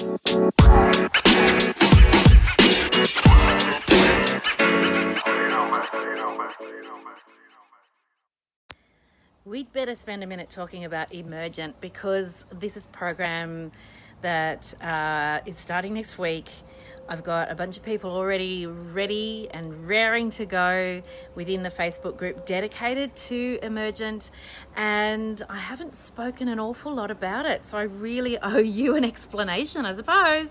We'd better spend a minute talking about Emergent because this is program that uh, is starting next week. I've got a bunch of people already ready and raring to go within the Facebook group dedicated to Emergent, and I haven't spoken an awful lot about it, so I really owe you an explanation, I suppose.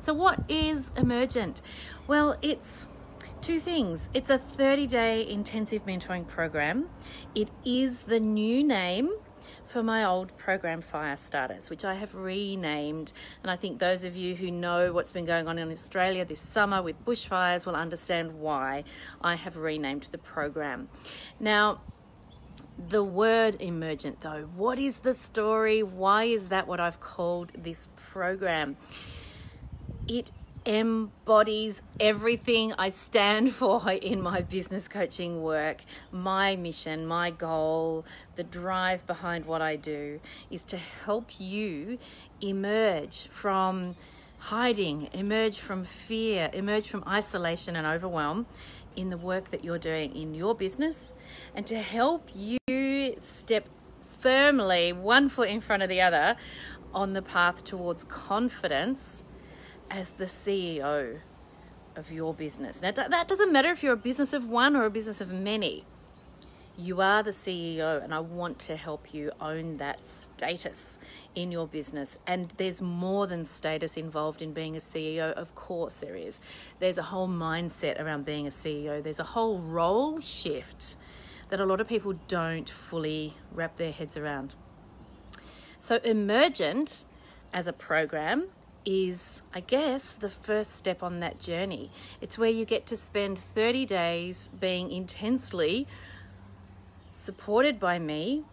So, what is Emergent? Well, it's Two things. It's a 30 day intensive mentoring program. It is the new name for my old program Fire Starters, which I have renamed. And I think those of you who know what's been going on in Australia this summer with bushfires will understand why I have renamed the program. Now, the word emergent, though, what is the story? Why is that what I've called this program? It embodies everything I stand for in my business coaching work. My mission, my goal, the drive behind what I do is to help you emerge from hiding, emerge from fear, emerge from isolation and overwhelm in the work that you're doing in your business, and to help you step firmly, one foot in front of the other, on the path towards confidence as the CEO of your business. Now, that doesn't matter if you're a business of one or a business of many. You are the CEO, and I want to help you own that status in your business. And there's more than status involved in being a CEO. Of course, there is. There's a whole mindset around being a CEO, there's a whole role shift that a lot of people don't fully wrap their heads around. So, Emergent as a program is, I guess, the first step on that journey. It's where you get to spend 30 days being intensely supported by me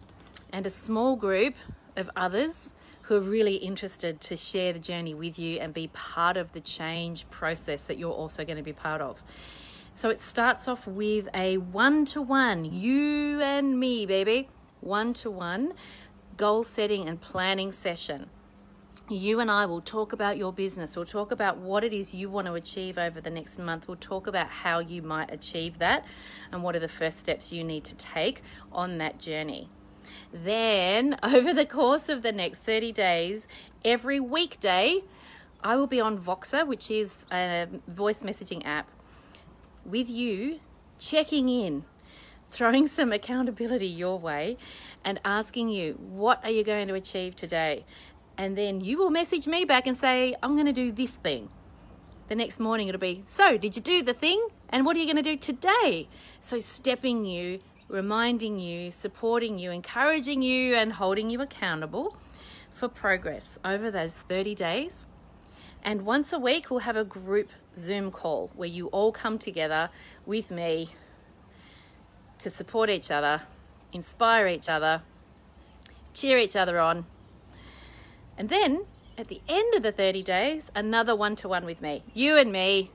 and a small group of others who are really interested to share the journey with you and be part of the change process that you're also going to be part of. So it starts off with a one to one, you and me, baby, one to one goal setting and planning session you and I will talk about your business. We'll talk about what it is you want to achieve over the next month. We'll talk about how you might achieve that and what are the first steps you need to take on that journey. Then, over the course of the next 30 days, every weekday, I will be on Voxer, which is a voice messaging app, with you checking in, throwing some accountability your way, and asking you, what are you going to achieve today? And then you will message me back and say, I'm going to do this thing. The next morning it'll be, So, did you do the thing? And what are you going to do today? So, stepping you, reminding you, supporting you, encouraging you, and holding you accountable for progress over those 30 days. And once a week, we'll have a group Zoom call where you all come together with me to support each other, inspire each other, cheer each other on, and then at the end of the 30 days, another one to one with me. You and me,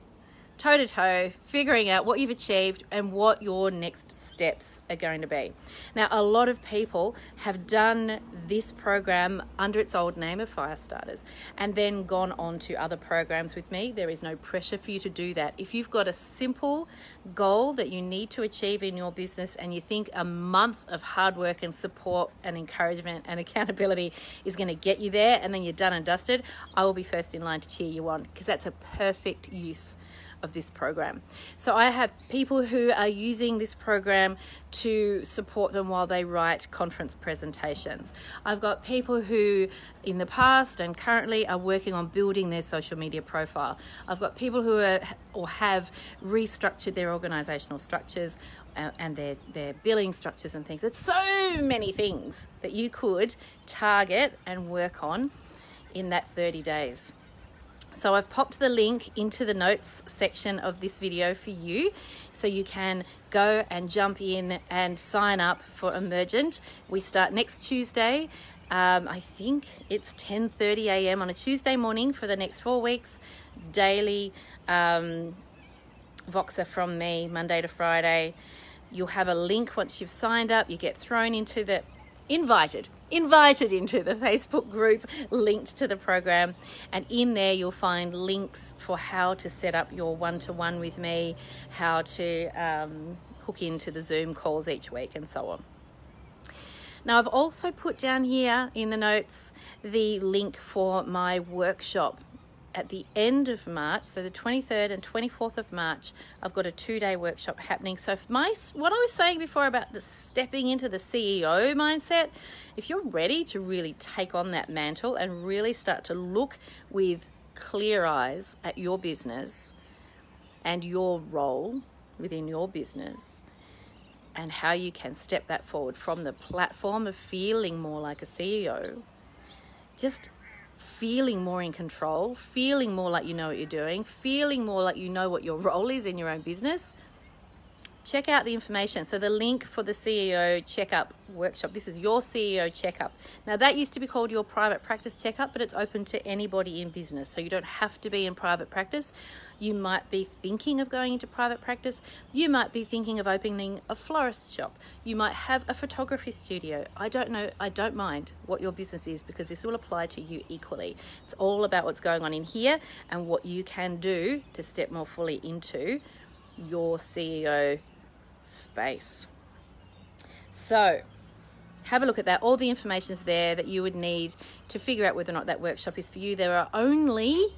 toe to toe, figuring out what you've achieved and what your next steps are going to be. Now, a lot of people have done this program under its old name of Fire Starters and then gone on to other programs with me. There is no pressure for you to do that. If you've got a simple goal that you need to achieve in your business and you think a month of hard work and support and encouragement and accountability is going to get you there and then you're done and dusted, I will be first in line to cheer you on because that's a perfect use of this program. So I have people who are using this program to support them while they write conference presentations. I've got people who in the past and currently are working on building their social media profile. I've got people who are or have restructured their organizational structures uh, and their, their billing structures and things. It's so many things that you could target and work on in that 30 days. So I've popped the link into the notes section of this video for you so you can go and jump in and sign up for Emergent. We start next Tuesday. Um, I think it's 10:30 a.m. on a Tuesday morning for the next four weeks. Daily um, Voxer from me, Monday to Friday. You'll have a link once you've signed up. You get thrown into the invited, invited into the Facebook group linked to the program. And in there, you'll find links for how to set up your one to one with me, how to um, hook into the Zoom calls each week, and so on. Now, I've also put down here in the notes the link for my workshop at the end of March, so the 23rd and 24th of March, I've got a two-day workshop happening. So my what I was saying before about the stepping into the CEO mindset, if you're ready to really take on that mantle and really start to look with clear eyes at your business and your role within your business and how you can step that forward from the platform of feeling more like a CEO, just feeling more in control, feeling more like you know what you're doing, feeling more like you know what your role is in your own business, check out the information. So the link for the CEO checkup workshop, this is your CEO checkup. Now that used to be called your private practice checkup, but it's open to anybody in business. So you don't have to be in private practice. You might be thinking of going into private practice. You might be thinking of opening a florist shop. You might have a photography studio. I don't know, I don't mind what your business is because this will apply to you equally. It's all about what's going on in here and what you can do to step more fully into your CEO space. So, have a look at that. All the information is there that you would need to figure out whether or not that workshop is for you. There are only,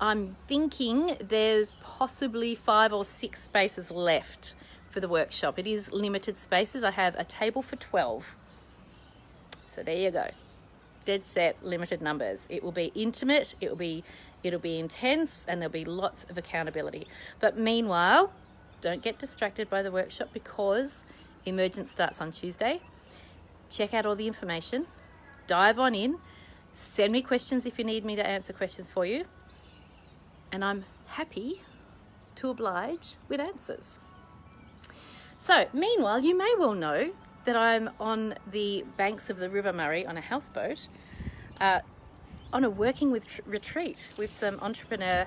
I'm thinking, there's possibly five or six spaces left for the workshop. It is limited spaces. I have a table for 12. So there you go. Dead set, limited numbers. It will be intimate, it will be it'll be intense, and there'll be lots of accountability. But meanwhile, don't get distracted by the workshop because Emergent starts on Tuesday. Check out all the information, dive on in, send me questions if you need me to answer questions for you, and I'm happy to oblige with answers. So, meanwhile, you may well know that I'm on the banks of the River Murray on a houseboat uh, on a working with tr- retreat with some entrepreneur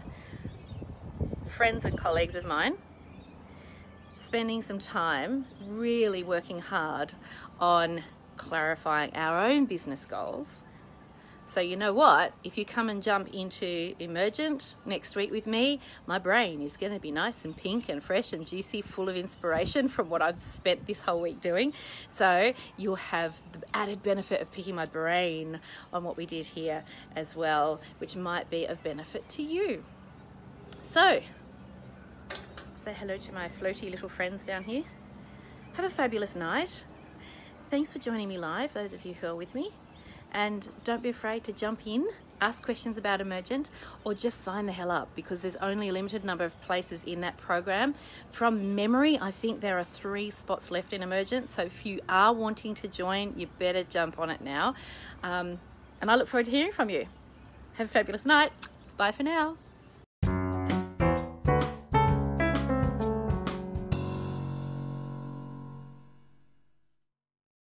friends and colleagues of mine spending some time really working hard on clarifying our own business goals. So, you know what? If you come and jump into Emergent next week with me, my brain is going to be nice and pink and fresh and juicy, full of inspiration from what I've spent this whole week doing. So, you'll have the added benefit of picking my brain on what we did here as well, which might be of benefit to you. So, say hello to my floaty little friends down here. Have a fabulous night. Thanks for joining me live, those of you who are with me. And don't be afraid to jump in, ask questions about Emergent, or just sign the hell up because there's only a limited number of places in that program. From memory, I think there are three spots left in Emergent. So if you are wanting to join, you better jump on it now. Um, and I look forward to hearing from you. Have a fabulous night. Bye for now.